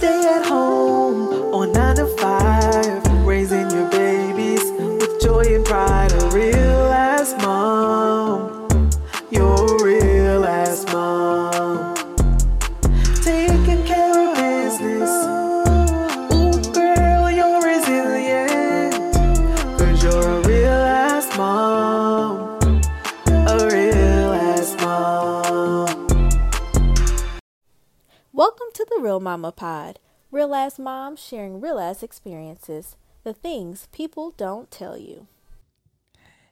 stay at Mama Pod. Real ass moms sharing real ass experiences. The things people don't tell you.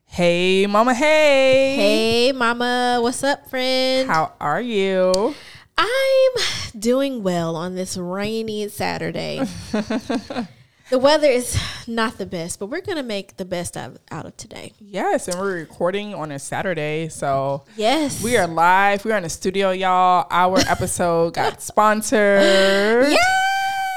Hey, mama. Hey. Hey, mama. What's up, friend? How are you? I'm doing well on this rainy Saturday. the weather is not the best, but we're going to make the best out, out of today. Yes, and we're recording on a Saturday, so Yes. we are live. We're in the studio, y'all. Our episode got sponsored. Yes.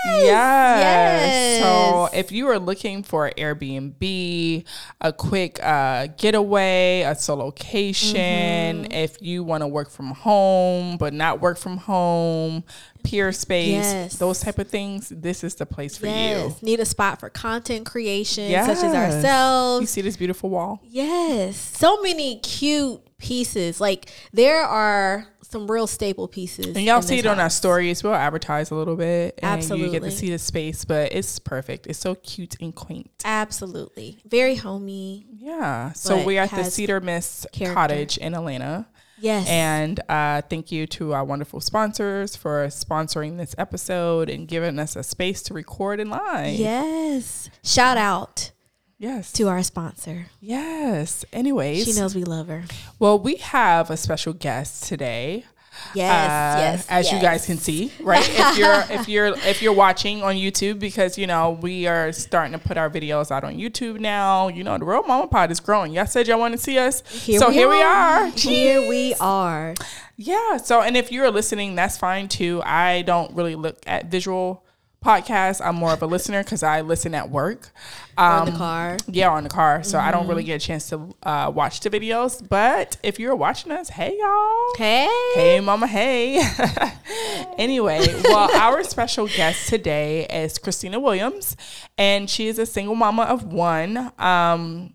Yes. So if you are looking for Airbnb, a quick uh, getaway, a solocation, Mm-hmm. if you want to work from home but not work from home, Peerspace, Yes. those type of things, this is the place for you. Need a spot for content creation, such as ourselves. You see this beautiful wall? Yes. So many cute pieces. Like, there are some real staple pieces. And y'all see it on our stories. We'll advertise a little bit. And you get to see the space, but it's perfect. It's so cute and quaint. Absolutely. Very homey. Yeah. So we're at the Cedar Mist character. Cottage in Atlanta. Yes. And uh, thank you to our wonderful sponsors for sponsoring this episode and giving us a space to record in live. Yes. Shout out Yes. to our sponsor. Yes. Anyways, She knows we love her. well, we have a special guest today. Yes, uh, yes. as you guys can see, right? if you're if you're if you're watching on YouTube, because you know we are starting to put our videos out on YouTube now. You know the Real Mama Pod is growing. Y'all said y'all want to see us, so here we are. Here we are. Yeah. So, and if you're listening, that's fine too. I don't really look at visual podcasts. I'm more of a listener because I listen at work. Um, On the car. Yeah, on the car. So I don't really get a chance to uh, watch the videos. But if you're watching us, hey y'all. Hey. Hey, mama, hey. anyway, well, our special guest today is Christina Williams, and she is a single mama of one. Um,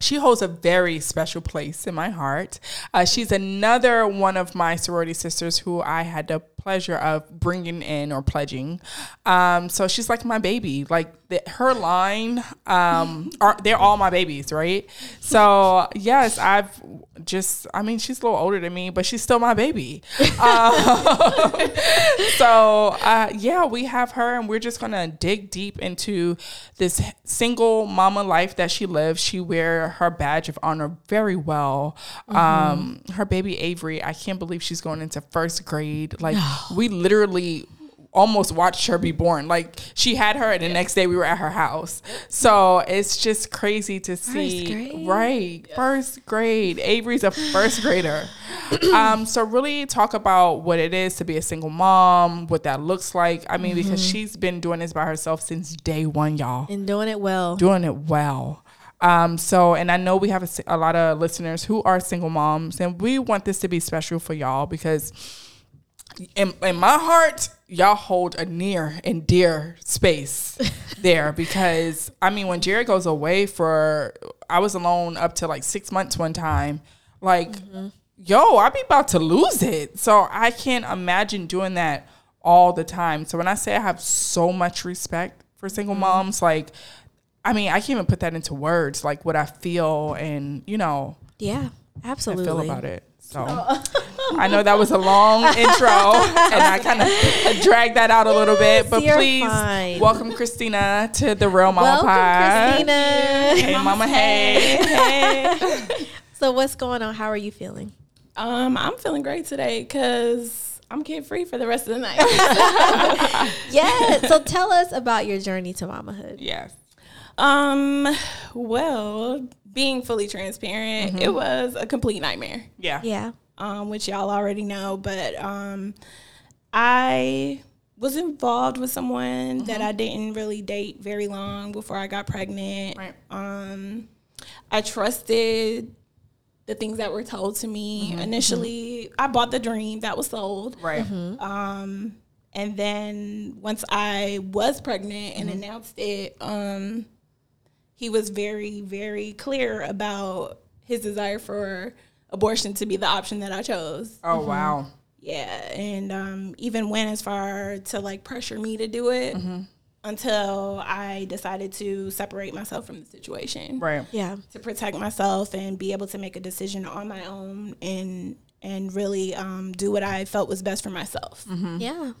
she holds a very special place in my heart. Uh, she's another one of my sorority sisters who I had the pleasure of bringing in or pledging. Um, so she's like my baby. Like the, her line, um, are they're all my babies, right? So yes, I've just. I mean, she's a little older than me, but she's still my baby. Um, so uh, yeah, we have her, and we're just gonna dig deep into this single mama life that she lives. She wear her badge of honor very well. Um, her baby Avery, I can't believe she's going into first grade. Like we literally almost watched her be born. Like she had her, and the next day we were at her house. So it's just crazy to see. grade? Right, first grade. Avery's a first grader. um, so really talk about what it is to be a single mom, what that looks like. I mean, because she's been doing this by herself since day one, y'all And doing it well. doing it well. Um, so, and I know we have a lot of listeners who are single moms, and we want this to be special for y'all because in, in my heart, y'all hold a near and dear space there because I mean, when Jared goes away for, I was alone up to like six months one time, like, mm-hmm. yo, I be about to lose it. So I can't imagine doing that all the time. So when I say I have so much respect for single mm-hmm. moms, like, I mean, I can't even put that into words, like what I feel and, you know, Yeah, I absolutely. feel about it. So I know that was a long intro and I kind of dragged that out a little bit, but please fine. welcome Christina to the Real Mama Welcome, Pod. Christina. Hey, Mama, hey. Hey. So what's going on? How are you feeling? Um, I'm feeling great today because I'm kid free for the rest of the night. Yeah. so tell us about your journey to mamahood. Yes. um, well, being fully transparent, it was a complete nightmare. Yeah. Yeah. Um, which y'all already know, but um, I was involved with someone that I didn't really date very long before I got pregnant. Right. Um, I trusted the things that were told to me initially. I bought the dream that was sold. Right. Um, and then once I was pregnant and announced it, um, he was very, very clear about his desire for abortion to be the option that I chose. Oh wow. Yeah, and um, even went as far to like pressure me to do it until I decided to separate myself from the situation Right. Yeah. to protect myself and be able to make a decision on my own and and really um, do what I felt was best for myself. Yeah.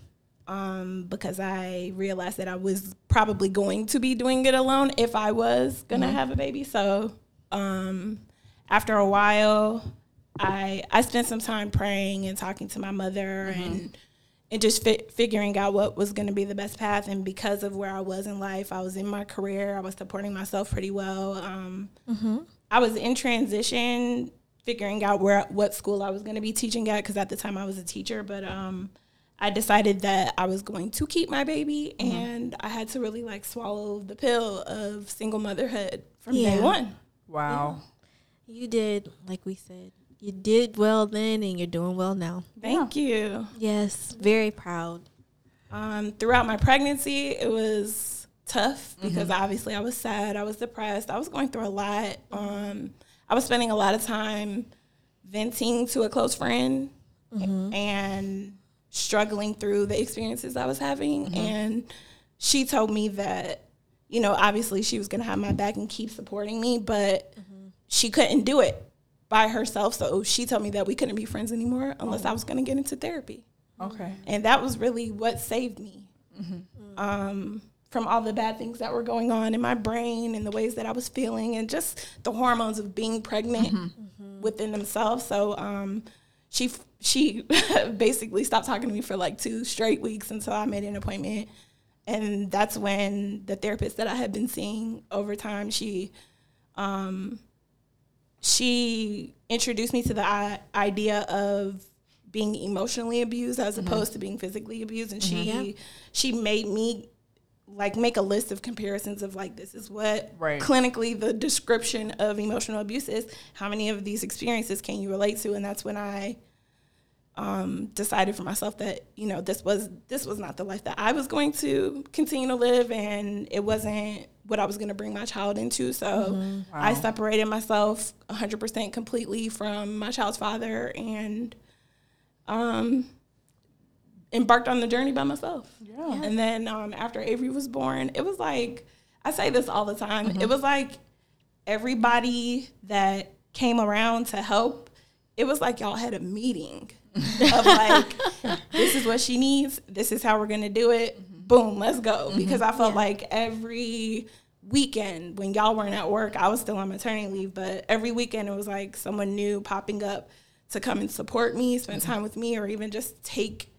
Um, because I realized that I was probably going to be doing it alone if I was gonna have a baby. So um, after a while, I I spent some time praying and talking to my mother and and just fi- figuring out what was going to be the best path. And because of where I was in life, I was in my career, I was supporting myself pretty well. Um, I was in transition, figuring out where what school I was going to be teaching at because at the time I was a teacher, but um, I decided that I was going to keep my baby, and I had to really like swallow the pill of single motherhood from day one. Wow. You did, like we said, you did well then and you're doing well now. Thank you. Yes. Very proud. Um, throughout my pregnancy, it was tough because obviously I was sad, I was depressed, I was going through a lot. Um, I was spending a lot of time venting to a close friend and struggling through the experiences I was having. Mm-hmm. And she told me that, you know, obviously she was going to have my back and keep supporting me, but mm-hmm. she couldn't do it by herself. So she told me that we couldn't be friends anymore unless I oh. was going to get into therapy Okay. and that was really what saved me mm-hmm. mm. um, from all the bad things that were going on in my brain and the ways that I was feeling and just the hormones of being pregnant within themselves. So um, she she basically stopped talking to me for like two straight weeks until I made an appointment, and that's when the therapist that I had been seeing over time she. Um, she introduced me to the idea of being emotionally abused as opposed to being physically abused and she Yeah. she made me like make a list of comparisons of like this is what Right. clinically the description of emotional abuse is how many of these experiences can you relate to and that's when i um, decided for myself that you know this was this was not the life that I was going to continue to live, and it wasn't what I was going to bring my child into. So I separated myself 100% completely from my child's father, and um, embarked on the journey by myself. Yeah. And then um, after Avery was born, it was like I say this all the time. Mm-hmm. It was like everybody that came around to help. It was like y'all had a meeting of like, this is what she needs. This is how we're gonna do it. Mm-hmm. Boom, let's go. Mm-hmm. Because I felt like every weekend when y'all weren't at work, I was still on maternity leave, but every weekend it was like someone new popping up to come and support me, spend time with me, or even just take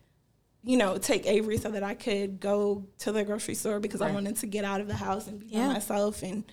you know, take Avery so that I could go to the grocery store because I wanted to get out of the house and be Yeah. by myself and,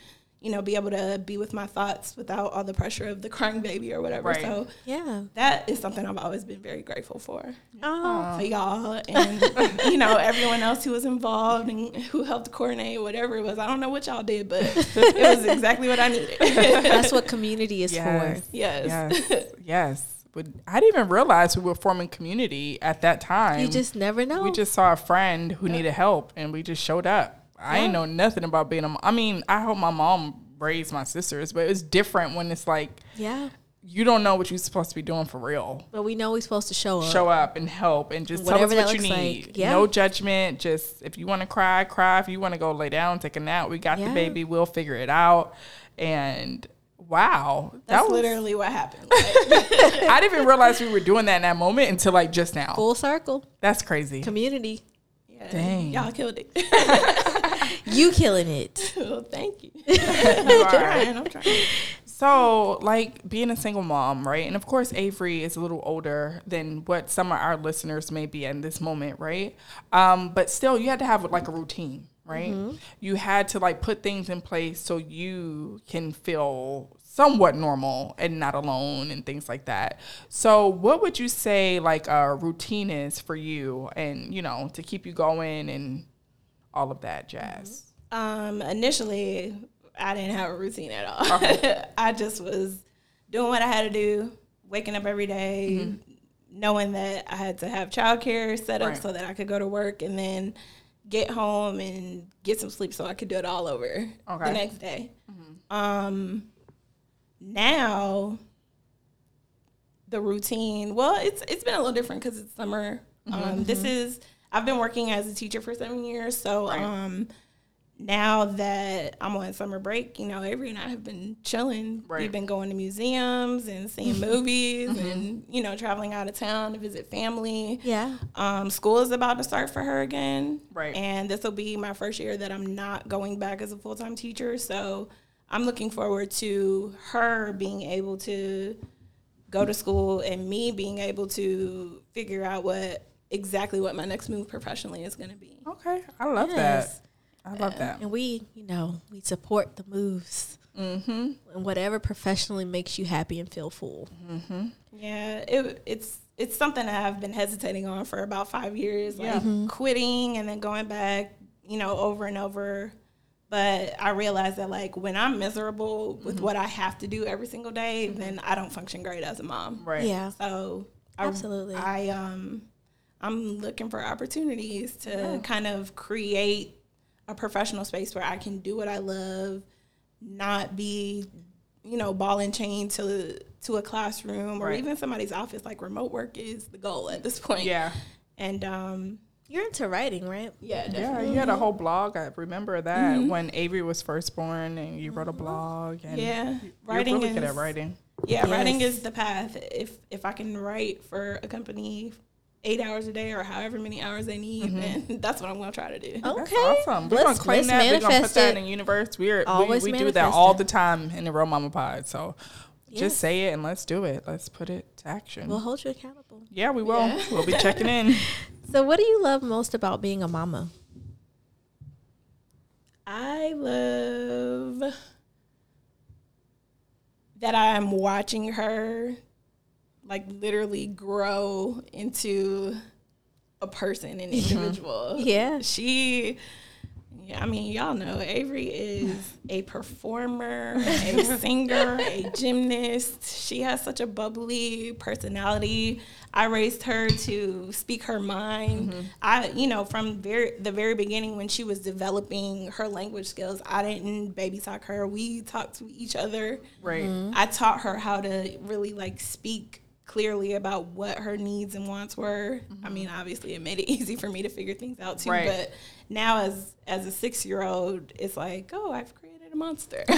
you know, be able to be with my thoughts without all the pressure of the crying baby or whatever. Right. So Yeah. that is something I've always been very grateful for. Oh. For y'all and, you know, everyone else who was involved and who helped coordinate, whatever it was. I don't know what y'all did, but it was exactly what I needed. That's what community is Yes. for. yes. Yes. yes. But I didn't even realize we were forming community at that time. You just never know. we just saw a friend who needed help and we just showed up. I didn't know nothing about being a mom. I mean, I hope my mom raised my sisters, but it's different when it's like yeah. you don't know what you're supposed to be doing for real. But we know we're supposed to show up. Show up and help and just Whatever tell us what you need. like. Yeah. No judgment. Just if you want to cry, cry. If you want to go lay down, take a nap, we got Yeah. the baby. We'll figure it out. And wow, That's that was literally what happened. I didn't even realize we were doing that in that moment until like just now. Full circle. That's crazy. Community. Yeah. Dang. Y'all killed it. You killing it. well, thank you. You are. trying, I'm trying. So, like being a single mom, right? And of course, Avery is a little older than what some of our listeners may be in this moment, right? Um, but still, you had to have like a routine, right? Mm-hmm. You had to like put things in place so you can feel somewhat normal and not alone and things like that. So, what would you say like a routine is for you and, you know, to keep you going and all of that jazz? Mm-hmm. Um, initially, I didn't have a routine at all. Uh-huh. I just was doing what I had to do, waking up every day, mm-hmm. knowing that I had to have childcare set up Right. so that I could go to work and then get home and get some sleep so I could do it all over Okay. the next day. Um, now the routine, well, it's it's been a little different because it's summer. Um, this is I've been working as a teacher for seven years, so Right. um, now that I'm on summer break, you know, Avery and I have been chilling. Right. We've been going to museums and seeing movies and, you know, traveling out of town to visit family. Yeah. Um, school is about to start for her again. Right. And this will be my first year that I'm not going back as a full time teacher. So I'm looking forward to her being able to go to school and me being able to figure out what exactly what my next move professionally is going to be. Okay, I love Yes. that. I love that. And we, you know, we support the moves. Mm-hmm. And whatever professionally makes you happy and feel full. Yeah, it, it's it's something that I've been hesitating on for about five years, like quitting and then going back, you know, over and over. But I realized that like when I'm miserable with what I have to do every single day, then I don't function great as a mom. Right. Yeah. So I, Absolutely. I um I'm looking for opportunities to kind of create a professional space where I can do what I love, not be, you know, ball and chain to to a classroom or Right. even somebody's office. Like remote work is the goal at this point. Yeah. And um You're into writing, right? yeah, Yeah, you had a whole blog. I remember that when Avery was first born, and you wrote a blog. And Yeah. you're Writing really good is at writing. Yeah, writing is the path. If if I can write for a company eight hours a day or however many hours they need, mm-hmm. then that's what I'm gonna try to do. Okay. That's awesome. We're Let's- gonna claim let's that. We're gonna put that it. in the universe. We're Always we, we do that all the time in the Real Mama Pod. So Yes. just say it and let's do it. Let's put it to action. We'll hold you accountable. yeah, we will. We'll be checking in. So, what do you love most about being a mama? I love that I'm watching her like literally grow into a person, an mm-hmm. individual. Yeah. She yeah, I mean, y'all know Avery is a performer, a singer, a gymnast. She has such a bubbly personality. I raised her to speak her mind. Mm-hmm. I, you know, from very the very beginning when she was developing her language skills, I didn't baby talk her. We talked to each other. Right. Mm-hmm. I taught her how to really like speak clearly about what her needs and wants were. I mean, obviously it made it easy for me to figure things out too, Right. but now as as a 6-year-old, it's like, "Oh, I've created a monster."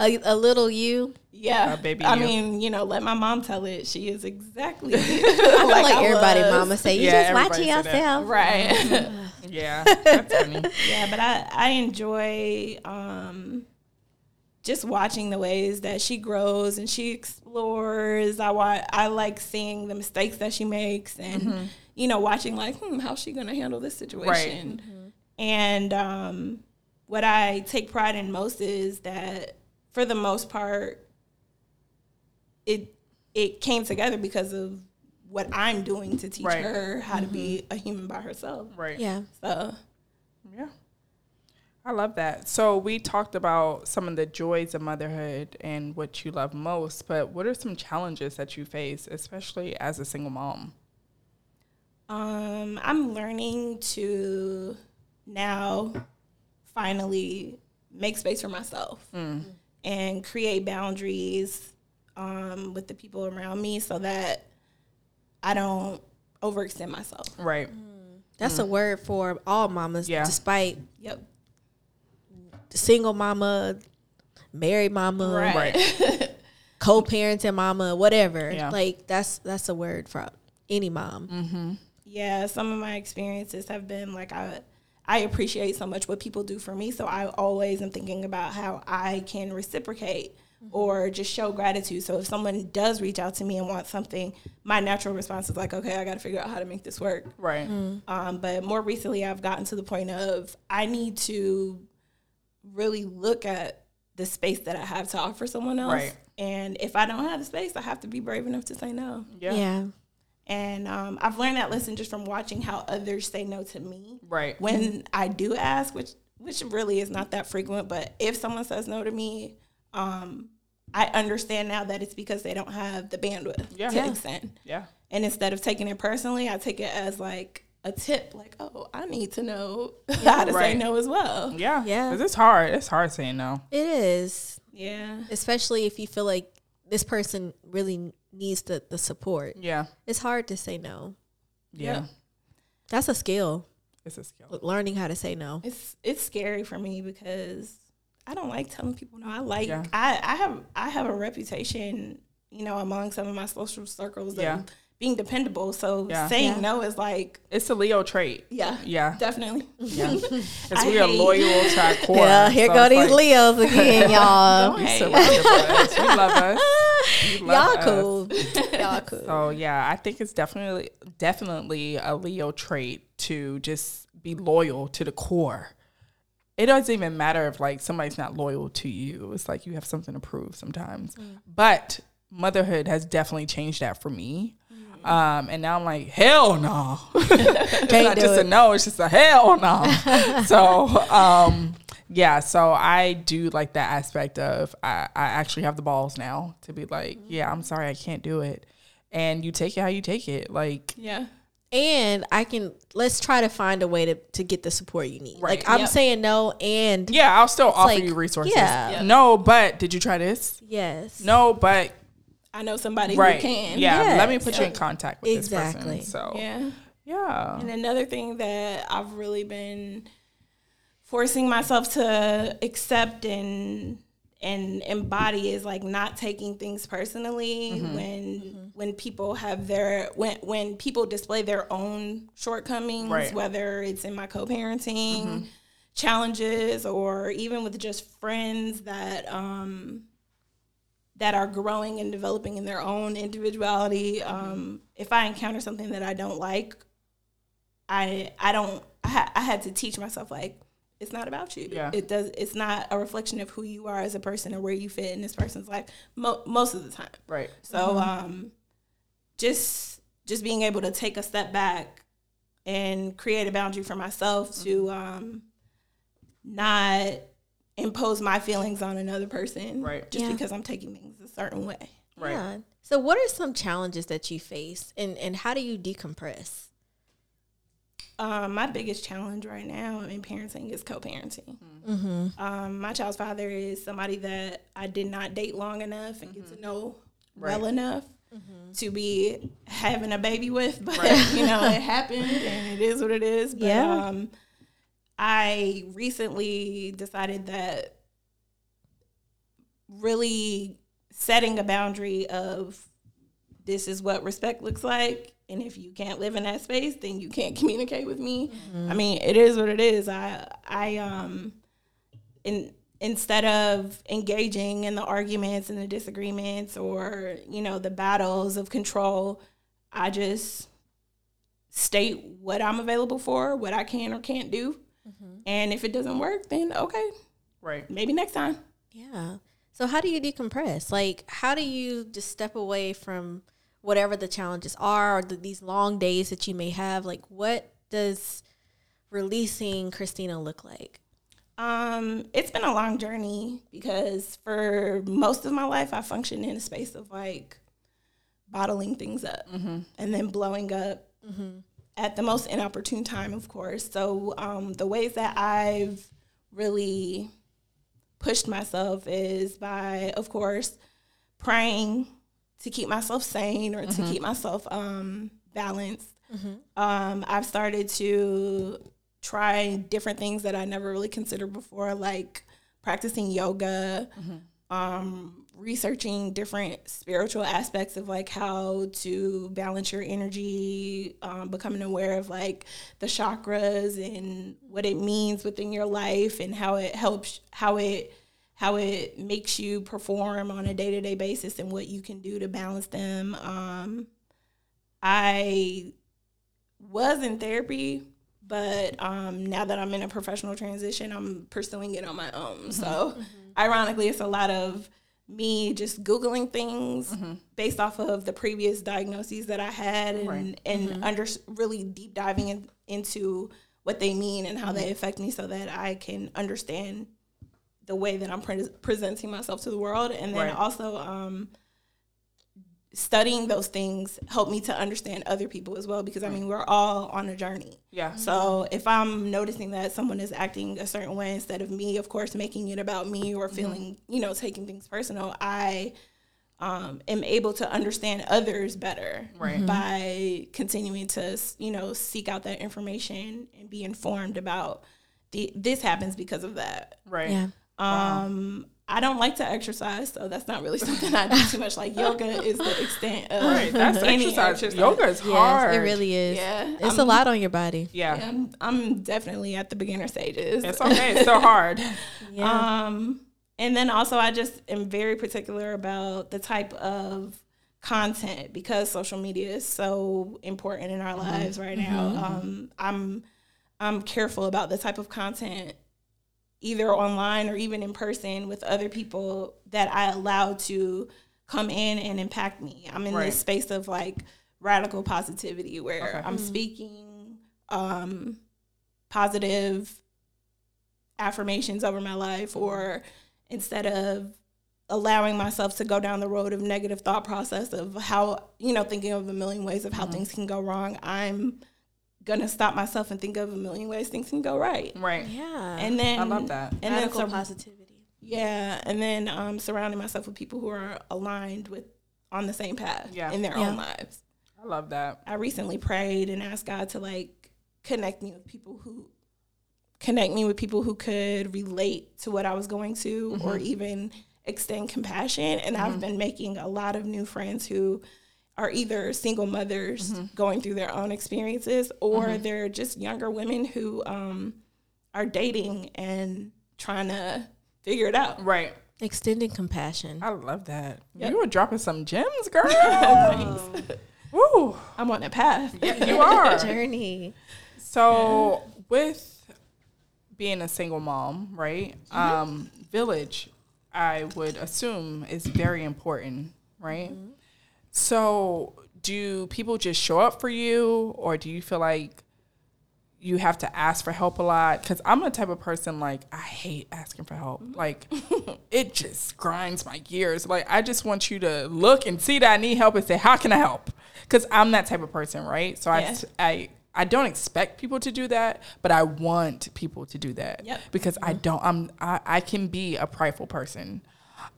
A, a little you, yeah. A baby I you. mean, you know, let my mom tell it. She is exactly like, I everybody, was. mama say, you Yeah, just watch everybody yourself. Right. Yeah, that's funny. yeah, but I I enjoy um just watching the ways that she grows and she explores. I wa- I like seeing the mistakes that she makes and you know watching like hmm how's she going to handle this situation. And um what I take pride in most is that for the most part it it came together because of what I'm doing to teach Right. her how to be a human by herself. Right. Yeah. So Yeah. I love that. So we talked about some of the joys of motherhood and what you love most, but what are some challenges that you face, especially as a single mom? Um, I'm learning to now finally make space for myself and create boundaries um, with the people around me so that I don't overextend myself. Right. That's a word for all mamas, Yeah. despite Yep. Single mama, married mama, Right. co-parenting mama, whatever. Yeah. Like that's that's a word for any mom. Mm-hmm. Yeah, some of my experiences have been like I I appreciate so much what people do for me, so I always am thinking about how I can reciprocate mm-hmm. or just show gratitude. So if someone does reach out to me and wants something, my natural response is like, okay, I got to figure out how to make this work. Right. Mm. Um, but more recently, I've gotten to the point of I need to really look at the space that I have to offer someone else. Right. And if I don't have the space, I have to be brave enough to say no. Yeah. Yeah. And um, I've learned that lesson just from watching how others say no to me. Right. When I do ask, which which really is not that frequent, but if someone says no to me, um, I understand now that it's because they don't have the bandwidth Yeah. to Yeah. extend. Yeah. And instead of taking it personally, I take it as like a tip, like, oh, I need to know how to say no as well. Yeah. Yeah. 'Cause it's hard. It's hard saying no. It is, Yeah. especially if you feel like this person really needs the, the support. Yeah. It's hard to say no. Yeah. Yeah. That's a skill, It's a skill. learning how to say no. It's it's scary for me because I don't like telling people no. I like Yeah. I, I have I have a reputation, you know, among some of my social circles Yeah. of being dependable. So Yeah. saying Yeah. no is like, It's a Leo trait. yeah, Yeah. definitely. Yeah. It's I we are hate- loyal to our core. Yeah, here So go these like, Leos again, y'all. Don't We hate. surrounded by us. We love us. We love y'all us. cool. y'all cool. So yeah, I think it's definitely definitely a Leo trait to just be loyal to the core. It doesn't even matter if like somebody's not loyal to you. It's like you have something to prove sometimes. Mm. But motherhood has definitely changed that for me. Um, and now I'm like, hell no. it's not do just a no, it's just a hell no. so um yeah, so I do like that aspect of I, I actually have the balls now to be like, yeah, I'm sorry, I can't do it. And you take it how you take it. Like, Yeah. and I can let's try to find a way to, to get the support you need. Right. Like I'm Yep. saying no and yeah, I'll still offer like- you resources. yeah. Yeah. No, but did you try this? yes. No, but I know somebody right. who can. Yeah, let me Yes. put you in contact with Exactly. this person. So Yeah. yeah. And another thing that I've really been forcing myself to accept and and embody is like not taking things personally mm-hmm. when mm-hmm. when people have their when when people display their own shortcomings Right. whether it's in my co-parenting mm-hmm. challenges or even with just friends that um that are growing and developing in their own individuality um if i encounter something that i don't like I I don't I, ha- I had to teach myself like it's not about you. Yeah. It does. It's not a reflection of who you are as a person or where you fit in this person's life. Mo- most of the time. Right. So um, just just being able to take a step back and create a boundary for myself to um, not impose my feelings on another person. Right. Just Yeah. because I'm taking things a certain way. Right. Yeah. So what are some challenges that you face and, and how do you decompress? Um, my biggest challenge right now in parenting is co-parenting. Mm-hmm. Um, my child's father is somebody that I did not date long enough and get to know well Right. enough to be having a baby with, but Right. you know it happened and it is what it is. But, Yeah. Um, I recently decided that really setting a boundary of this is what respect looks like and if you can't live in that space then you can't communicate with me. I mean it is what it is. I i um in instead of engaging in the arguments and the disagreements or you know the battles of control i just state what i'm available for what i can or can't do Mm-hmm. and if it doesn't work then okay Right. maybe next time Yeah. So how do you decompress? Like how do you just step away from whatever the challenges are or the, these long days that you may have? Like what does releasing Christina look like? Um, it's been a long journey because for most of my life, I functioned in a space of like bottling things up mm-hmm. and then blowing up mm-hmm. At the most inopportune time, of course. So, um, the ways that I've really pushed myself is by, of course, praying to keep myself sane or to keep myself um, balanced. Um, I've started to try different things that I never really considered before, like practicing yoga, um, researching different spiritual aspects of like how to balance your energy, um, becoming aware of like the chakras and what it means within your life and how it helps, how it how it makes you perform on a day to day basis and what you can do to balance them. Um, I was in therapy, but um, now that I'm in a professional transition, I'm pursuing it on my own. So, ironically, it's a lot of me just googling things mm-hmm. based off of the previous diagnoses that I had, and Right. and mm-hmm. under really deep diving in, into what they mean and how they mm-hmm. affect me, so that I can understand the way that I'm pre- presenting myself to the world, and then Right. also um, studying those things help me to understand other people as well. Because I mean, we're all on a journey. Yeah. So if I'm noticing that someone is acting a certain way instead of me, of course, making it about me or feeling, you know, taking things personal, I um, am able to understand others better Right. by continuing to, you know, seek out that information and be informed about the, this happens because of that. Right. Yeah. Um, I don't like to exercise, so that's not really something I do too much. Like yoga is the extent of Right. That's any exercise. Yoga is hard. It really is. Yeah, It's I'm- a lot on your body. Yeah. Yeah, I'm, I'm definitely at the beginner stages. It's okay. It's so hard. Yeah. Um, and then also, I just am very particular about the type of content because social media is so important in our lives right now. Um, I'm I'm careful about the type of content, either online or even in person, with other people that I allow to come in and impact me. I'm in Right. this space of like radical positivity where Okay. I'm speaking um, positive affirmations over my life or instead of allowing myself to go down the road of negative thought process of how you know thinking of a million ways of how things can go wrong i'm gonna stop myself and think of a million ways things can go right Right. yeah. and then I love that. and Radical then sur- positivity. yeah and then um, surrounding myself with people who are aligned with on the same path Yeah. in their Yeah. own lives I love that. I recently prayed and asked God to like connect me with people who connect me with people who could relate to what I was going to or even extend compassion. And I've been making a lot of new friends who are either single mothers going through their own experiences or they're just younger women who um, are dating and trying to figure it out. Right. Extending compassion. I love that. Yep. You were dropping some gems, girl. Woo. I'm on a path. Yeah, you are. Journey. So with being a single mom, right? Um, village, I would assume is very important, right? So do people just show up for you or do you feel like you have to ask for help a lot? Because I'm the type of person like I hate asking for help. Like it just grinds my gears. Like I just want you to look and see that I need help and say, "How can I help?" Because I'm that type of person, right? So Yeah. I, I I don't expect people to do that, but I want people to do that Yep. because I mm-hmm. don't. I'm I, I can be a prideful person.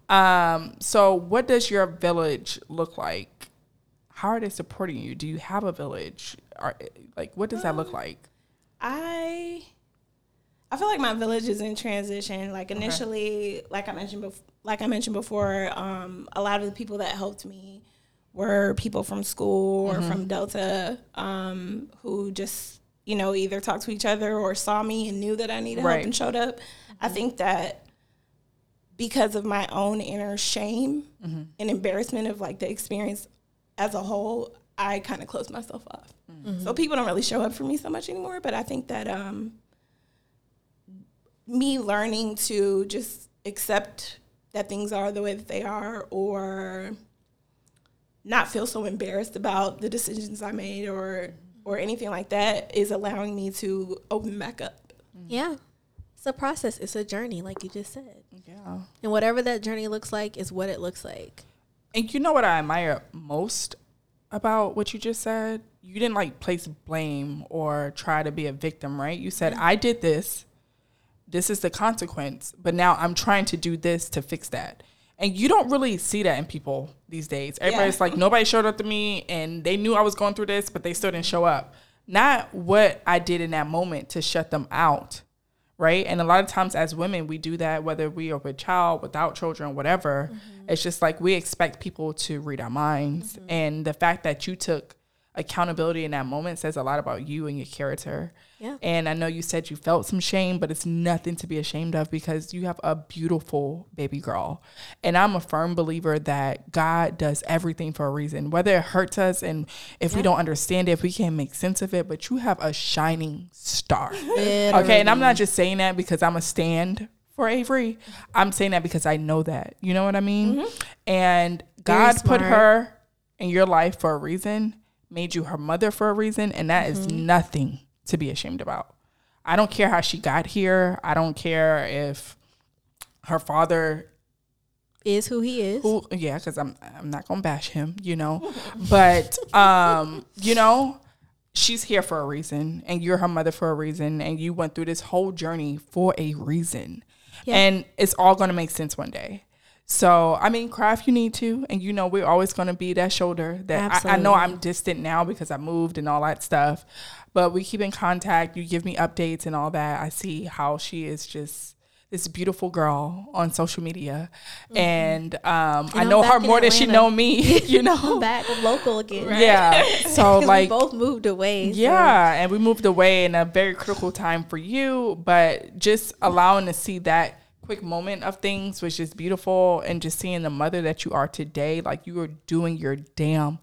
Um. So what does your village look like? How are they supporting you? Do you have a village? Are like what does that look like? I I feel like my village is in transition. Like initially, like I mentioned before, like I mentioned before, um, a lot of the people that helped me were people from school or from Delta um, who just you know either talked to each other or saw me and knew that I needed Right. help and showed up. I think that because of my own inner shame mm-hmm. and embarrassment of like the experience as a whole, I kind of closed myself off. Mm-hmm. So people don't really show up for me so much anymore. But I think that um, me learning to just accept that things are the way that they are, or not feel so embarrassed about the decisions I made, or mm-hmm. or anything like that, is allowing me to open back up. Yeah. A process. It's a journey, like you just said. Yeah. And whatever that journey looks like is what it looks like. And you know what I admire most about what you just said? You didn't like place blame or try to be a victim, right? You said, I did this. This is the consequence. But now I'm trying to do this to fix that. And you don't really see that in people these days. Everybody's like, nobody showed up to me and they knew I was going through this, but they still didn't show up. Not what I did in that moment to shut them out right? And a lot of times as women, we do that whether we are with child, without children, whatever. Mm-hmm. It's just like we expect people to read our minds. Mm-hmm. And the fact that you took accountability in that moment says a lot about you and your character. Yeah. And I know you said you felt some shame, but it's nothing to be ashamed of because you have a beautiful baby girl. And I'm a firm believer that God does everything for a reason, whether it hurts us and if we don't understand it, if we can't make sense of it, but you have a shining star. Okay, and I'm not just saying that because I'm a stand for Avery. I'm saying that because I know that. You know what I mean? And God put her in your life for a reason, made you her mother for a reason, and that is nothing to be ashamed about. I don't care how she got here. I don't care if her father Is who he is. who yeah because i'm i'm not gonna bash him you know but um you know she's here for a reason and you're her mother for a reason and you went through this whole journey for a reason Yeah. and it's all gonna make sense one day so i mean cry if you need to and you know we're always gonna be that shoulder that I, I know i'm distant now because i moved and all that stuff but we keep in contact you give me updates and all that i see how she is just this beautiful girl on social media, and um, I Mm-hmm. I'm know her more than she know me. You know, back local again. yeah. so like, we both moved away. so- yeah, and we moved away in a very critical time for you, but just allowing to see that quick moment of things was just beautiful, and just seeing the mother that you are today, like you are doing your damn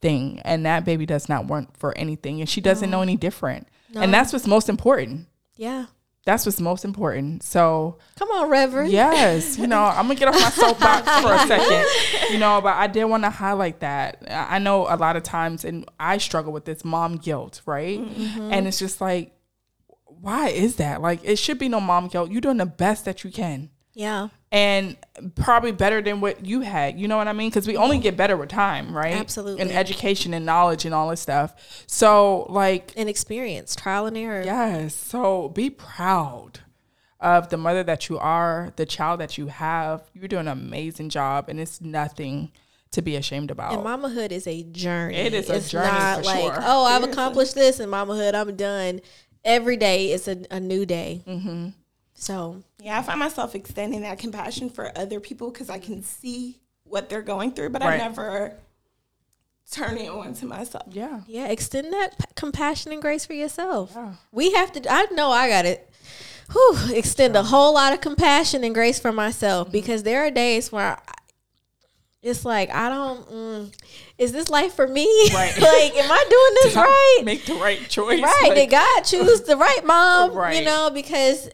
thing, and that baby does not want for anything, and she doesn't know any different, and that's what's most important. Yeah. That's what's most important. So Come on, Reverend. Yes, you know, I'm gonna get off my soapbox for a second, you know, but I did want to highlight that. I I know a lot of times, and I struggle with this mom guilt, right? Mm-hmm. And it's just like, why is that? Like, it should be no mom guilt. You're doing the best that you can, Yeah. and probably better than what you had. You know what I mean? Because we only get better with time, right? Absolutely. And education and knowledge and all this stuff. So, like, And experience, trial and error. Yes. So be proud of the mother that you are, the child that you have. You're doing an amazing job, and it's nothing to be ashamed about. And mamahood is a journey. It is a it's journey not like, sure. oh, I've accomplished this in mamahood. I'm done. Every day is a, a new day. Mm-hmm. So Yeah, I find myself extending that compassion for other people because I can see what they're going through, but I never turn it on to myself. yeah. yeah, extend that p- compassion and grace for yourself. We have to. I know I got it. Whew, extend a whole lot of compassion and grace for myself Mm-hmm. because there are days where. I, it's like I don't. Mm, is this life for me? Right. like, am I doing this right? Make the right choice. right Like, did god choose the right mom Right. you know because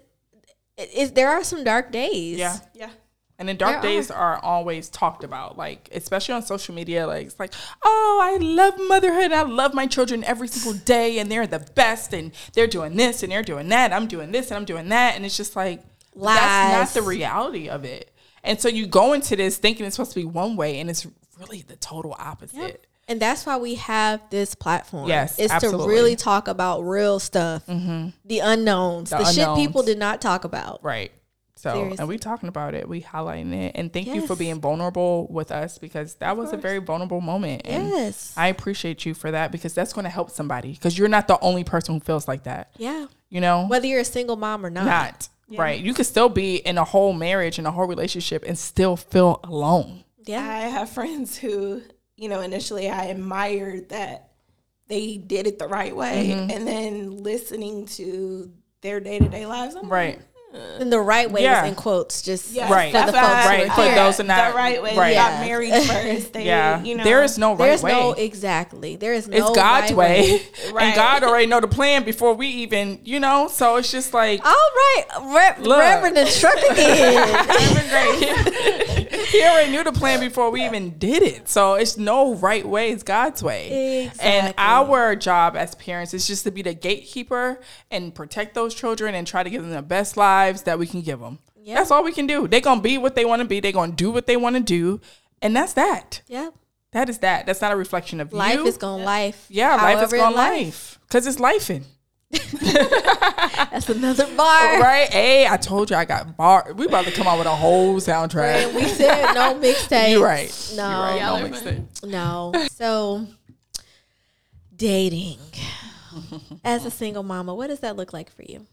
it, it, there are some dark days yeah. Yeah. And the dark There days are always talked about, like especially on social media. Like it's like, oh, I love motherhood. I love my children every single day, and they're the best, and they're doing this and they're doing that. I'm doing this and I'm doing that, and it's just like that's not the reality of it. And so you go into this thinking it's supposed to be one way, and it's really the total opposite. and that's why we have this platform Yes, it's absolutely. to really talk about real stuff mm-hmm. the unknowns the, The shit people did not talk about Right. So, Seriously. and we talking about it, we highlighting it, and thank you for being vulnerable with us because that was a very vulnerable moment. And Yes. I appreciate you for that because that's going to help somebody because you're not the only person who feels like that. yeah You know, whether you're a single mom or not, not right. You could still be in a whole marriage and a whole relationship and still feel alone. yeah I have friends who, you know, initially I admired that they did it the right way. Mm-hmm. And then listening to their day to day lives, I'm Right. And the right way Yeah. was in quotes just Yeah, Right. for the folks I- Right, for those who not- the right way. right. Yeah. got married first. They, Yeah. you know, there is no right there's way. no exactly there is no it's God's right way, Right. and God already know the plan before we even, you know. So it's just like all right Re- reverend and truck again he already knew the plan before we even did it. So it's no right way, it's God's way. And our job as parents is just to be the gatekeeper and protect those children and try to give them the best lives that we can give them. Yeah. That's all we can do. They're going to be what they want to be. They're going to do what they want to do. And that's that. yeah That is that. That's not a reflection of life you. is going life yeah, life is going life. life. Because it's lifing. That's another bar. Right? Hey, I told you I got bar. We about to come out with a whole soundtrack. And we said no mixtape. You're right. No. You're right. Y'all No mixtape. No. So dating as a single mama, what does that look like for you?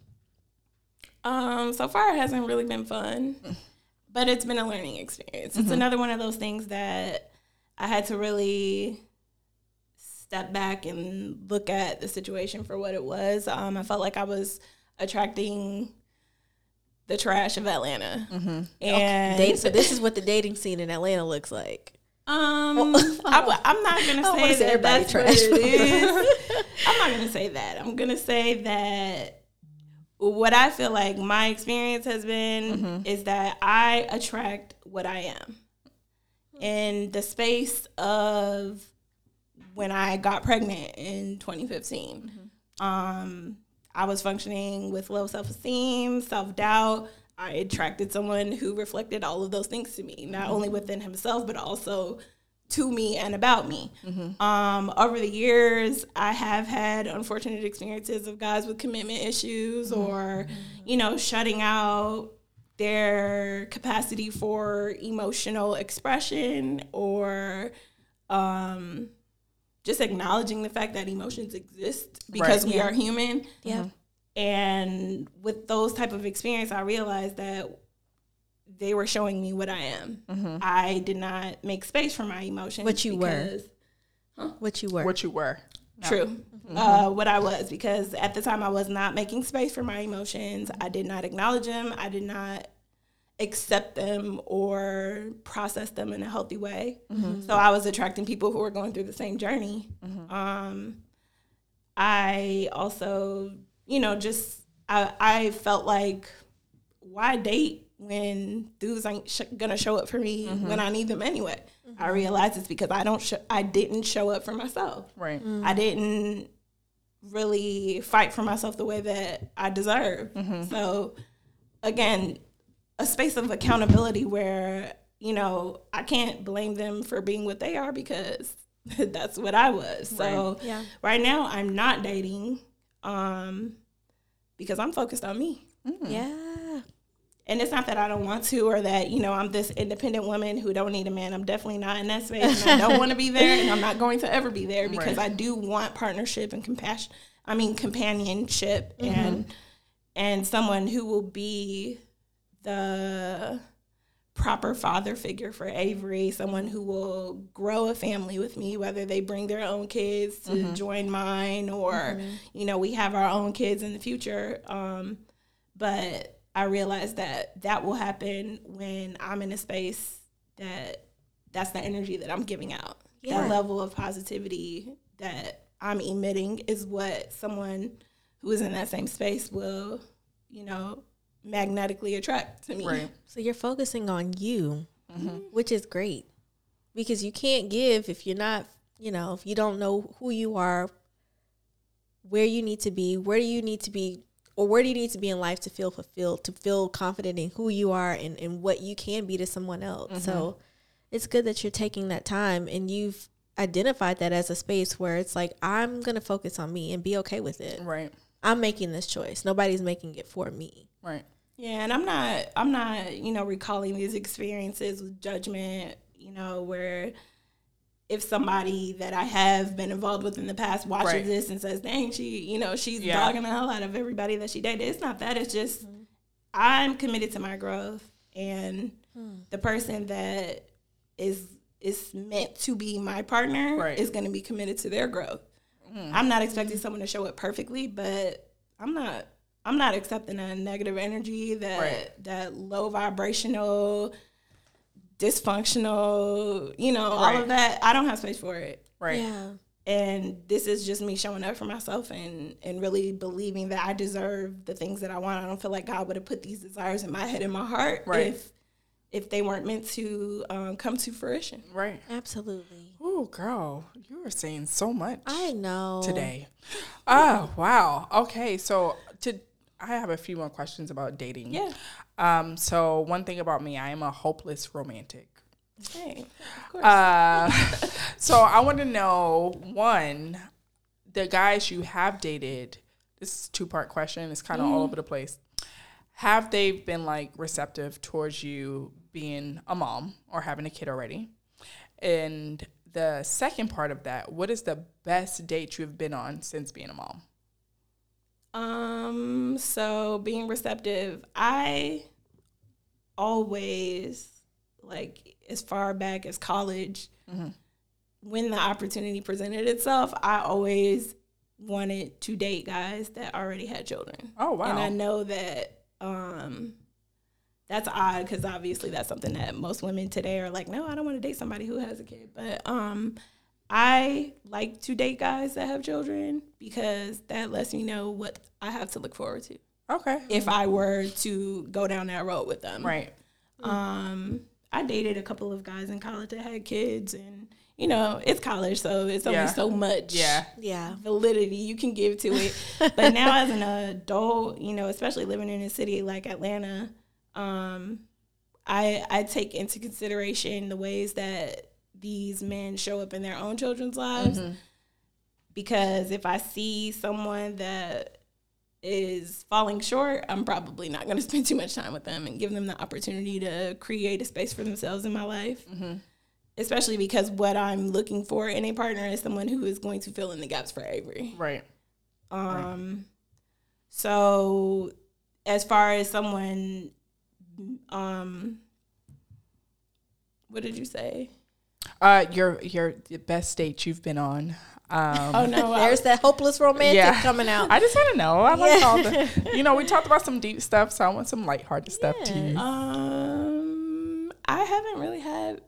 Um, so far it hasn't really been fun, but it's been a learning experience. It's another one of those things that I had to really step back and look at the situation for what it was. Um, I felt like I was attracting the trash of Atlanta, and Date, so this is what the dating scene in Atlanta looks like. Um, I, am not gonna say say that everybody that's what trash. it is. I'm not gonna say that. I'm gonna say that what I feel like my experience has been is that I attract what I am. In the space of when I got pregnant in 2015, um, I was functioning with low self esteem, self doubt. I attracted someone who reflected all of those things to me, not only within himself, but also to me and about me. Um, over the years, I have had unfortunate experiences of guys with commitment issues or, you know, shutting out their capacity for emotional expression or um, just acknowledging the fact that emotions exist because Right. we are human. Yeah. Uh-huh. And with those type of experience, I realized that they were showing me what I am. Mm-hmm. I did not make space for my emotions. What you were. because- What you were. What you were. True. Uh, mm-hmm. what I was, because at the time I was not making space for my emotions. I did not acknowledge them. I did not accept them or process them in a healthy way. Mm-hmm. So I was attracting people who were going through the same journey. Mm-hmm. Um, I also, you know, just I, I felt like why date when dudes ain't sh- gonna show up for me mm-hmm. when I need them anyway. I realized it's because I don't sh- I didn't show up for myself. Right. I didn't really fight for myself the way that I deserve. So again, a space of accountability where, you know, I can't blame them for being what they are because that's what I was. So Yeah. right now I'm not dating um because I'm focused on me. Yeah. And it's not that I don't want to or that, you know, I'm this independent woman who don't need a man. I'm definitely not in that space. And I don't want to be there and I'm not going to ever be there because Right. I do want partnership and compassion. I mean companionship and and someone who will be the proper father figure for Avery, someone who will grow a family with me, whether they bring their own kids to join mine or, you know, we have our own kids in the future. Um, but I realize that that will happen when I'm in a space that that's the energy that I'm giving out. Yeah. That level of positivity that I'm emitting is what someone who is in that same space will, you know, magnetically attract to me. Right. So you're focusing on you, Mm-hmm. which is great because you can't give if you're not, you know, if you don't know who you are, where you need to be, where do you need to be, or where do you need to be in life to feel fulfilled, to feel confident in who you are and, and what you can be to someone else. Mm-hmm. So it's good that you're taking that time and you've identified that as a space where it's like, I'm going to focus on me and be okay with it. Right. I'm making this choice. Nobody's making it for me. Right. Yeah, and I'm not I'm not, you know, recalling these experiences with judgment, you know, where if somebody that I have been involved with in the past watches Right. this and says, dang, she, you know, she's Yeah. dogging the hell out of everybody that she dated. It's not that. It's just mm-hmm. I'm committed to my growth and hmm. the person that is is meant to be my partner Right. is going to be committed to their growth. Mm. I'm not expecting mm-hmm. someone to show up perfectly, but I'm not I'm not accepting that negative energy, that Right. that low vibrational, dysfunctional, you know, all of that. I don't have space for it. Right. Yeah. And this is just me showing up for myself and and really believing that I deserve the things that I want. I don't feel like God would have put these desires in my head and my heart Right. if if they weren't meant to um, come to fruition. Right. Absolutely. Oh, girl, you are saying so much I know. today. Oh, wow. Okay, so to I have a few more questions about dating. Yeah. Um. So one thing about me, I am a hopeless romantic. Course. Uh, so I want to know one, the guys you have dated. This is a two part question. It's kind of all over the place. Have they been like receptive towards you being a mom or having a kid already? And the second part of that, what is the best date you've been on since being a mom? Um, so being receptive, I always like as far back as college, when the opportunity presented itself, I always wanted to date guys that already had children. Oh wow. And I know that um that's odd because obviously that's something that most women today are like, no, I don't want to date somebody who has a kid. But um I like to date guys that have children because that lets me know what I have to look forward to okay. if I were to go down that road with them. Right. Um, I dated a couple of guys in college that had kids, and you know, it's college, so it's only Yeah. so much Yeah. Yeah. validity you can give to it. but now, as an adult, you know, especially living in a city like Atlanta, Um, I I take into consideration the ways that these men show up in their own children's lives. Because if I see someone that is falling short, I'm probably not going to spend too much time with them and give them the opportunity to create a space for themselves in my life. Especially because what I'm looking for in a partner is someone who is going to fill in the gaps for Avery. Right. Um, so as far as someone, um, what did you say? Uh, your your the best date you've been on. Um, Oh no, I, There's that hopeless romantic yeah, coming out. I just want to know. I like Yeah. all the. You know, we talked about some deep stuff, so I want some lighthearted stuff too. um, I haven't really had,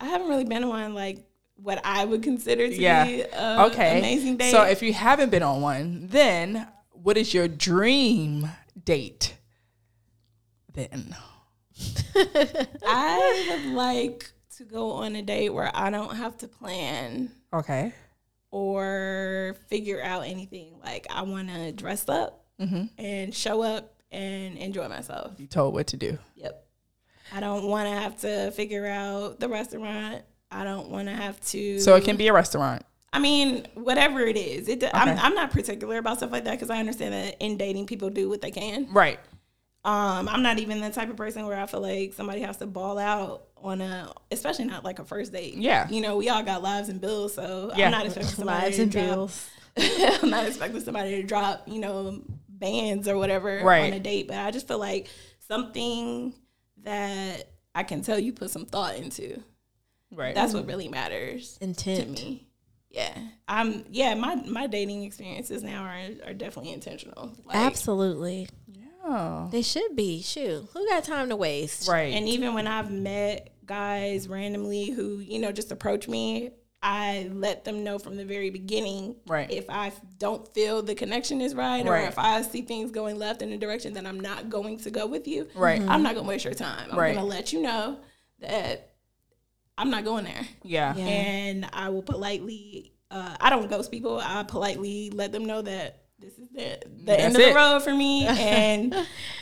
I haven't really been on like what I would consider to Yeah. be a Okay. amazing date. So if you haven't been on one, then what is your dream date? Then I would like to go on a date where I don't have to plan okay. or figure out anything. Like I want to dress up Mm-hmm. and show up and enjoy myself. You told what to do. Yep. I don't want to have to figure out the restaurant. I don't want to have to. So it can be a restaurant. I mean, whatever it is. It. I'm, I'm not particular about stuff like that because I understand that in dating, people do what they can. Right. Um, I'm not even the type of person where I feel like somebody has to ball out on a, especially not like a first date. Yeah. You know, we all got lives and bills, so Yeah. I'm not expecting somebody Lives to and drop. bills. I'm not expecting somebody to drop, you know, bands or whatever Right. on a date, but I just feel like something that I can tell you put some thought into. Right. That's what really matters Intent. to me. Yeah. I'm yeah, my my dating experiences now are, are definitely intentional. Like, Absolutely. oh. They should be. Shoot. Who got time to waste? Right. And even when I've met guys randomly who, you know, just approach me, I let them know from the very beginning Right. if I don't feel the connection is right, or if I see things going left in a direction that I'm not going to go with you. Right. I'm not gonna waste your time. I'm Right. gonna let you know that I'm not going there. yeah. Yeah. And I will politely uh, I don't ghost people. I politely let them know that this is the, the end of it. the road for me and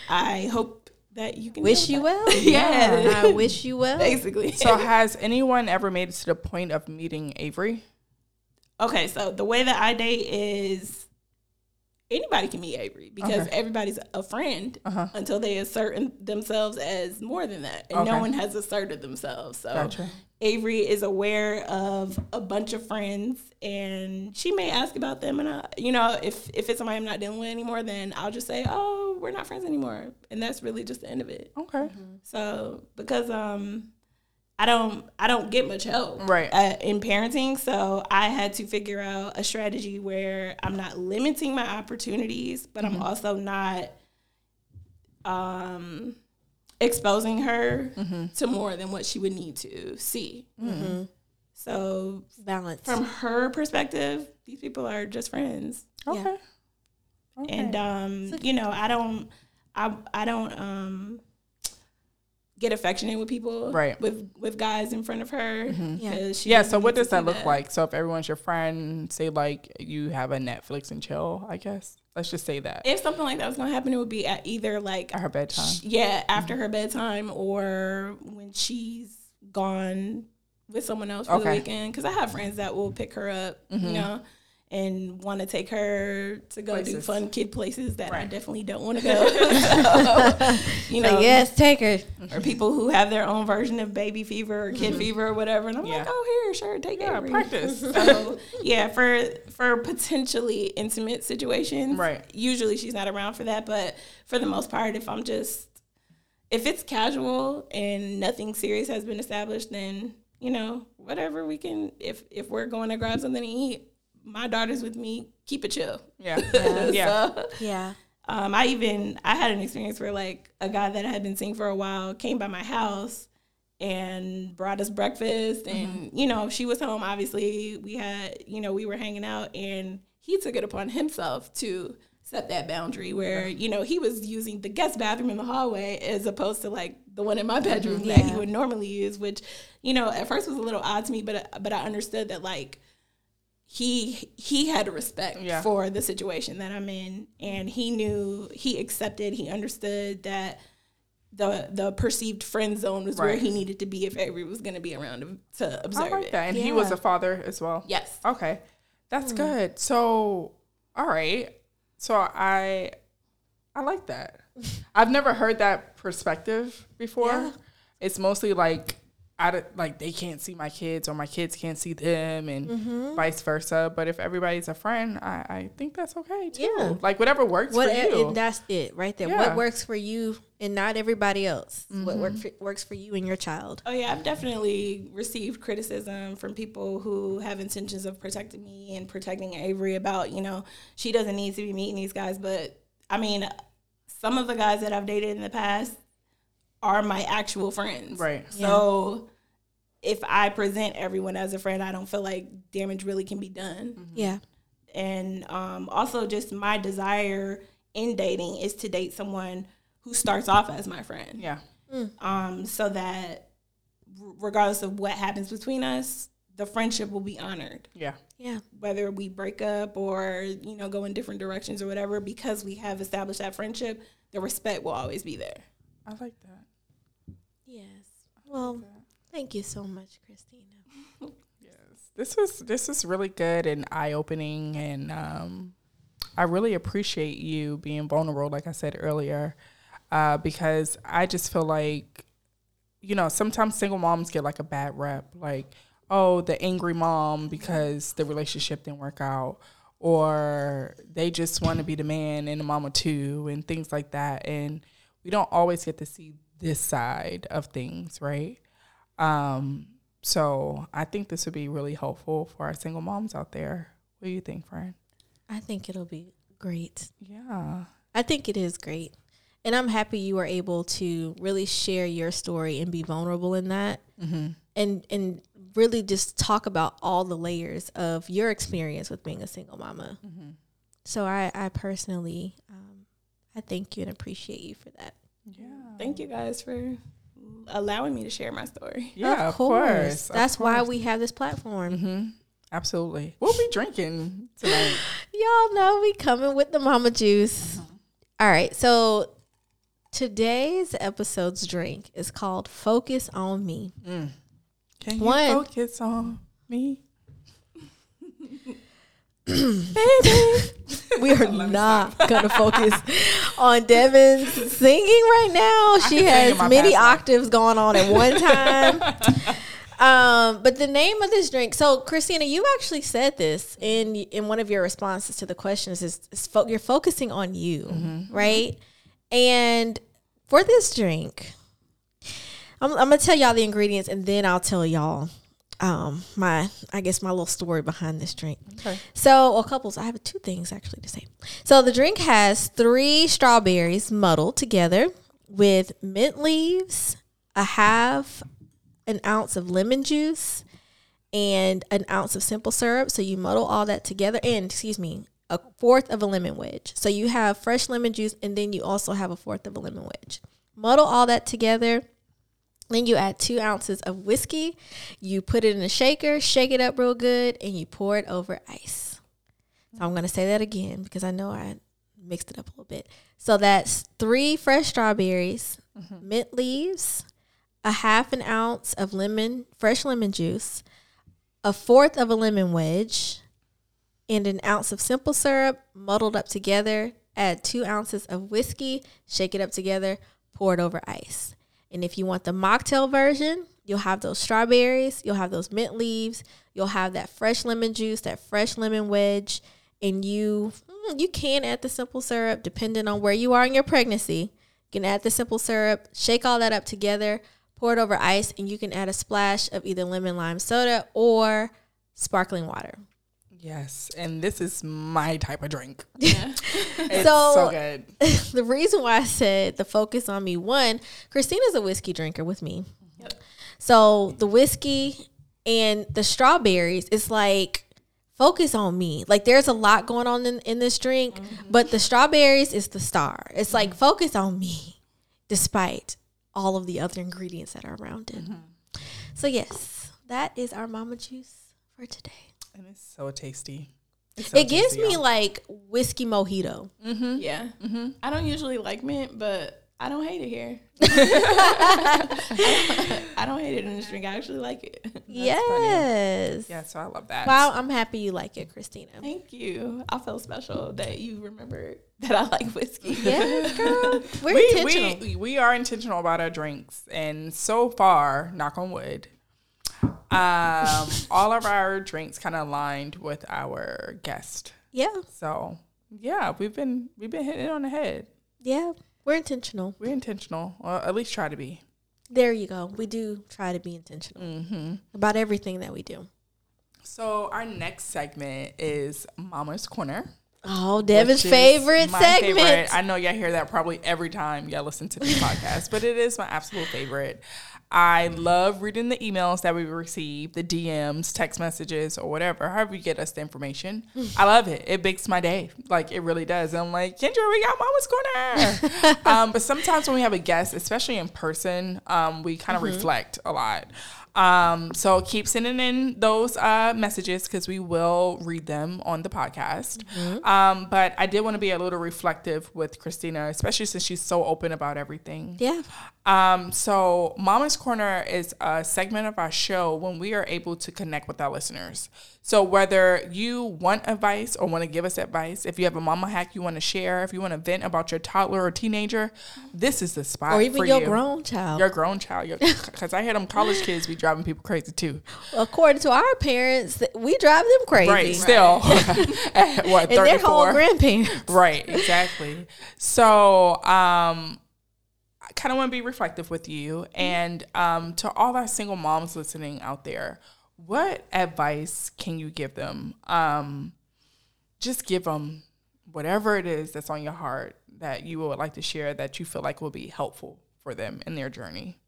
I hope that you can Wish you with well. that. yeah. I wish you well. basically. So has anyone ever made it to the point of meeting Avery? okay, so the way that I date is anybody can meet Avery because Okay. everybody's a friend Uh-huh. until they assert themselves as more than that, and no one has asserted themselves. So Gotcha. Avery is aware of a bunch of friends, and she may ask about them. And I, you know, if if it's somebody I'm not dealing with anymore, then I'll just say, "Oh, we're not friends anymore," and that's really just the end of it. Okay. So because um I don't I don't get much help Right. uh, in parenting, so I had to figure out a strategy where I'm not limiting my opportunities, but I'm also not um exposing her to more than what she would need to see. So Balance. from her perspective, these people are just friends Okay. And um, you know, I don't, I, I don't um, get affectionate with people, Right. Mm-hmm. With with guys in front of her, Yeah. 'cause she Yeah. doesn't So what does that see look like? So if everyone's your friend, say like you have a Netflix and chill, I guess. Let's just say that If something like that was gonna happen, it would be at either like at her bedtime. sh- yeah, after her bedtime or when she's gone with someone else for Okay. Mm-hmm. the weekend. Because I have friends that will pick her up, you know. And want to take her to go do fun kid places that I definitely don't want to go. So, you know, Like, yes, take her. or people who have their own version of baby fever or kid fever or whatever. And I'm like, Mm-hmm. Oh, here, sure, take Yeah, it. practice. So yeah, for for potentially intimate situations, Right. Usually she's not around for that, but for the most part, if I'm just if it's casual and nothing serious has been established, then you know whatever we can. If if we're going to grab something to eat, my daughter's with me. Keep it chill. Yeah. yeah. So, Yeah. um, I even I had an experience where like a guy that I had been seeing for a while came by my house and brought us breakfast and you know she was home obviously we had you know we were hanging out and he took it upon himself to set that boundary where you know he was using the guest bathroom in the hallway as opposed to like the one in my bedroom that he would normally use which you know at first was a little odd to me but but I understood that like he he had respect Yeah. for the situation that I'm in and he knew he accepted he understood that the the perceived friend zone was where he needed to be if Avery was going to be around to, to I observe like it. that. And he was a father as well. Yes. Okay. That's hmm. good. So, all right. So I I like that. I've never heard that perspective before. Yeah. It's mostly like I d- like they can't see my kids or my kids can't see them and Mm-hmm. vice versa. But if everybody's a friend, I, I think that's okay too. Yeah. Like whatever works What for you. and that's it right there. Yeah. What works for you and not everybody else. What work Mm-hmm. for, works for you and your child. Oh yeah, I've definitely received criticism from people who have intentions of protecting me and protecting Avery about, you know, she doesn't need to be meeting these guys, but I mean, some of the guys that I've dated in the past are my actual friends. Right. So if I present everyone as a friend, I don't feel like damage really can be done. Yeah. And um, also just my desire in dating is to date someone who starts off as my friend yeah. um, so that r- regardless of what happens between us, the friendship will be honored, Yeah. Yeah. whether we break up or you know go in different directions or whatever. Because we have established that friendship, the respect will always be there. I like that. Yes. Well, thank you so much, Christina. Yes, this was this was really good and eye opening, and um, I really appreciate you being vulnerable, like I said earlier, uh, because I just feel like, you know, sometimes single moms get like a bad rep, like oh the angry mom because the relationship didn't work out, or they just want to be the man and the mama too, and things like that, and we don't always get to see this side of things, right? Um, so I think this would be really helpful for our single moms out there. What do you think, friend? I think it'll be great. Yeah. I think it is great. And I'm happy you were able to really share your story and be vulnerable in that. And and really just talk about all the layers of your experience with being a single mama. So I, I personally, um, I thank you and appreciate you for that. Yeah. Thank you guys for allowing me to share my story. Yeah, of course. of That's why course. we have this platform. hmm Absolutely. We'll be drinking tonight. Y'all know we coming with the mama juice. All right, so today's episode's drink is called Focus on Me. Can you One. focus on me? We are not gonna focus on Devin's singing right now. She has many octaves going on at one time. um, but the name of this drink. So, Christina, you actually said this in in one of your responses to the questions. Is, is fo- you're focusing on you, Mm-hmm. right? And for this drink, I'm, I'm gonna tell y'all the ingredients, and then I'll tell y'all um my I guess my little story behind this drink. Okay. So, a couples, I have two things actually to say. So, the drink has three strawberries muddled together with mint leaves, a half an ounce of lemon juice, and an ounce of simple syrup. So, you muddle all that together, and excuse me, a fourth of a lemon wedge. So, you have fresh lemon juice, and then you also have a fourth of a lemon wedge. Muddle all that together. Then you add two ounces of whiskey. You put it in a shaker, shake it up real good, and you pour it over ice. So I'm going to say that again because I know I mixed it up a little bit. So that's three fresh strawberries, mm-hmm. mint leaves, a half an ounce of lemon, fresh lemon juice, a fourth of a lemon wedge, and an ounce of simple syrup muddled up together. Add two ounces of whiskey, shake it up together, pour it over ice. And if you want the mocktail version, you'll have those strawberries, you'll have those mint leaves, you'll have that fresh lemon juice, that fresh lemon wedge, and you mm, you can add the simple syrup depending on where you are in your pregnancy. You can add the simple syrup, shake all that up together, pour it over ice, and you can add a splash of either lemon lime soda or sparkling water. Yes. And this is my type of drink. Yeah. It's So- so, good. the reason why I said the focus on me, one, Christina's a whiskey drinker with me. So the whiskey and the strawberries, it's like focus on me. Like there's a lot going on in, in this drink, mm-hmm. but the strawberries is the star. It's like mm-hmm. focus on me, despite all of the other ingredients that are around it. Mm-hmm. So yes, that is our mama juice for today. And it's so tasty. It's so It gives me y'all. like whiskey mojito. Mm-hmm. Yeah. Mm-hmm. I don't usually like mint, but I don't hate it here. I don't hate it in this drink. I actually like it. yes. Yeah, so I love that. Wow, I'm happy you like it, Christina. Thank you. I feel special that you remember that I like whiskey. Yes, girl. We're we, intentional. we we are intentional about our drinks, and so far, knock on wood, um, all of our drinks kind of aligned with our guest. yeah, So yeah, we've been we've been hitting it on the head. yeah. We're intentional. We're intentional, or at least try to be. There you go. We do try to be intentional Mm-hmm. about everything that we do. So our next segment is Mama's Corner. Oh, Devin's favorite my segment. favorite. I know y'all hear that probably every time y'all listen to this podcast, but it is my absolute favorite. I love reading the emails that we receive, the DMs, text messages, or whatever, however you get us the information. I love it. It makes my day. Like it really does. I'm like, Kendra, we got Mama's Corner. um, but sometimes when we have a guest, especially in person, um, we kind of reflect a lot. Um, so keep sending in those uh, messages because we will read them on the podcast. Um, but I did want to be a little reflective with Christina, especially since she's so open about everything. Yeah. Um, so Mama's Corner is a segment of our show when we are able to connect with our listeners. So whether you want advice or want to give us advice, if you have a mama hack you want to share, if you want to vent about your toddler or teenager, this is the spot. Or even your you. grown child. Your grown child, because I hear them college kids be driving people crazy too. According to our parents, we drive them crazy. Right, still, At, what And their whole grandparents. right, exactly. So, um, kind of want to be reflective with you and um, to all our single moms listening out there. What advice can you give them? Um, just give them whatever it is that's on your heart that you would like to share that you feel like will be helpful for them in their journey.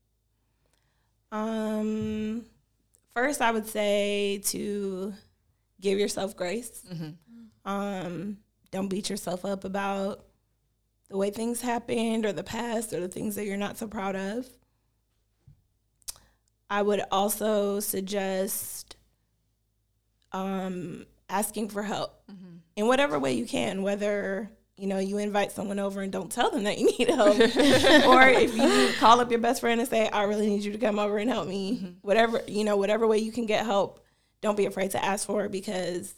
Um, first, I would say to give yourself grace. Um, don't beat yourself up about the way things happened or the past or the things that you're not so proud of. I would also suggest um, asking for help in whatever way you can, whether you know you invite someone over and don't tell them that you need help, or if you call up your best friend and say, "I really need you to come over and help me," whatever you know, whatever way you can get help, don't be afraid to ask for it because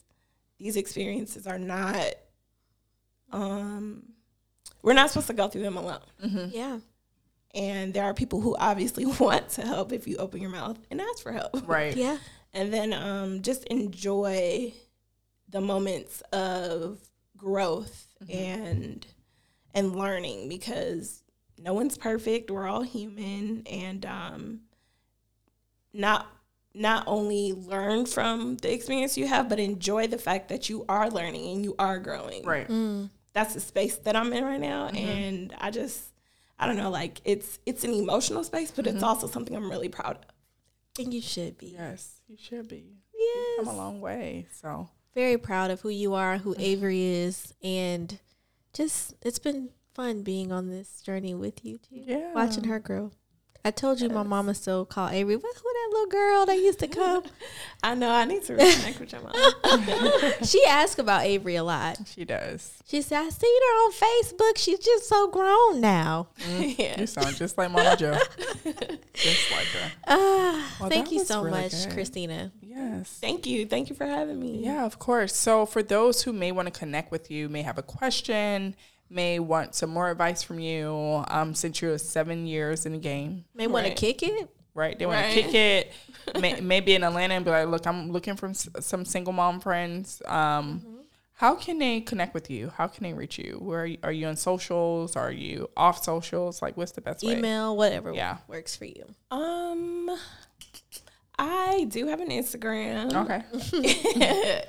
these experiences are not. Um, we're not supposed to go through them alone. Yeah. And there are people who obviously want to help if you open your mouth and ask for help. Right. Yeah. And then um, just enjoy the moments of growth and and learning because no one's perfect. We're all human, and um, not not only learn from the experience you have, but enjoy the fact that you are learning and you are growing Right. That's the space that I'm in right now, mm-hmm. and I just I don't know, like it's it's an emotional space, but it's mm-hmm. also something I'm really proud of. And you should be. Yes, you should be. Yes. Come a long way. So Very proud of who you are, who mm-hmm. Avery is, and just it's been fun being on this journey with you too. Yeah. Watching her grow. I told you my mama still called Avery. What who that little girl that used to come? I know I need to reconnect with your mom. she asked about Avery a lot. she does. She said, I seen her on Facebook. She's just so grown now. yeah. You sound just like Mama Joe. just like her. Ah, Well, thank you so really much, good. Christina. Yes. Thank you. Thank you for having me. Yeah, of course. So for those who may want to connect with you, may have a question, may want some more advice from you, um, since you're seven years in the game, May want to kick it. right? They want Right. to kick it, may, maybe in Atlanta and be like, look, I'm looking for some single mom friends. Um, How can they connect with you? How can they reach you? Where are you, are you on socials? Are you off socials? Like, what's the best way? Email, whatever Yeah. works for you. Um, I do have an Instagram. Okay.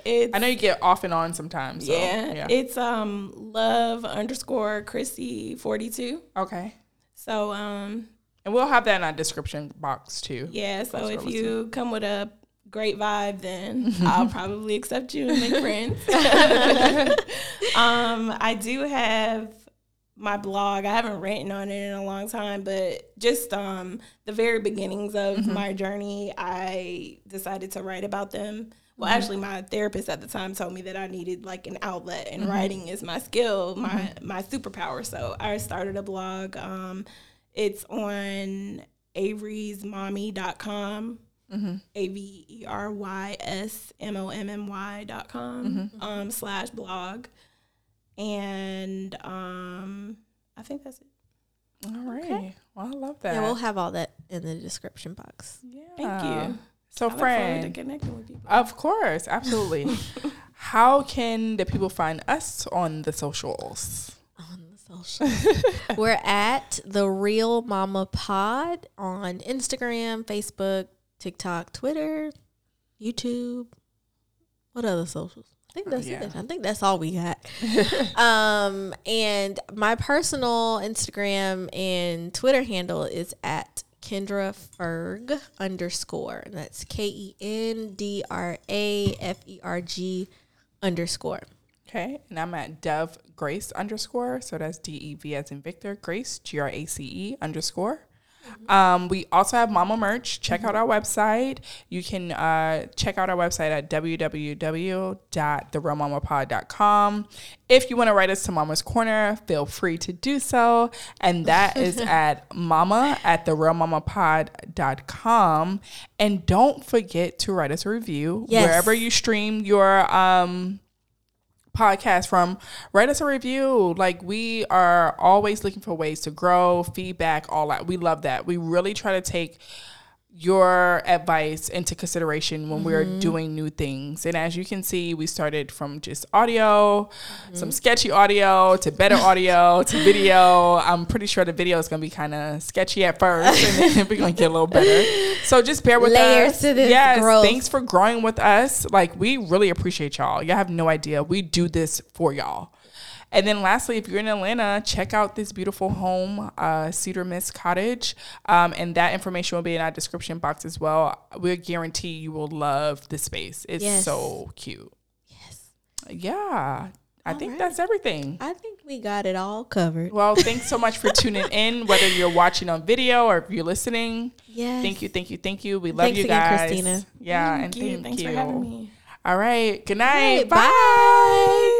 it's I know you get off and on sometimes. So, yeah, yeah. It's um love underscore Chrissy forty two. okay. So um And we'll have that in our description box too. yeah. So if you come with a great vibe, then I'll probably accept you and make friends. um, I do have my blog. I haven't written on it in a long time, but just um the very beginnings of my journey, I decided to write about them Well, actually, my therapist at the time told me that I needed like an outlet, and writing is my skill, my my superpower. So I started a blog. Um, it's on averysmommy.com. A V E R Y S M O M M Y dot com um, slash blog, and um, I think that's it. All right. Well, I love that. Yeah, we'll have all that in the description box. Yeah. Thank you. So, I look to friend, connecting with people. of course, absolutely. How can the people find us on the socials? on the social. We're at the Real Mama Pod on Instagram, Facebook, TikTok, Twitter, YouTube. What other socials? I think that's Yeah. it. I think that's all we got. um, and my personal Instagram and Twitter handle is at Kendra Ferg underscore. And that's K E N D R A F E R G underscore. Okay. And I'm at Dev Grace underscore. So that's D E V as in Victor, Grace, G R A C E underscore. Um, we also have Mama merch. Check out our website. You can uh, check out our website at www.therealmamapod.com. If you want to write us to Mama's Corner, feel free to do so. And that is at mama at therealmamapod.com. And don't forget to write us a review Yes. wherever you stream your um, podcast from write us a review. Like we are always looking for ways to grow feedback all that. We love that. We really try to take your advice into consideration when we're mm-hmm. doing new things and as you can see we started from just audio mm-hmm. some sketchy audio to better audio to video i'm pretty sure the video is going to be kind of sketchy at first and then we're going to get a little better so just bear with Layers us to this yes growth. thanks for growing with us. Like we really appreciate y'all. Y'all have no idea. We do this for y'all. And then lastly, if you're in Atlanta, check out this beautiful home, uh, Cedar Mist Cottage. Um, and that information will be in our description box as well. We guarantee you will love the space. It's Yes. so cute. Yes. Yeah. I think right. that's everything. I think we got it all covered. Well, thanks so much for tuning in, whether you're watching on video or if you're listening. Yes. Thank you, thank you, thank you. We love Thanks you again, guys. Christina. Yeah, Thank and you. thank Thanks you. for having me. All right. Good night. Hey, bye.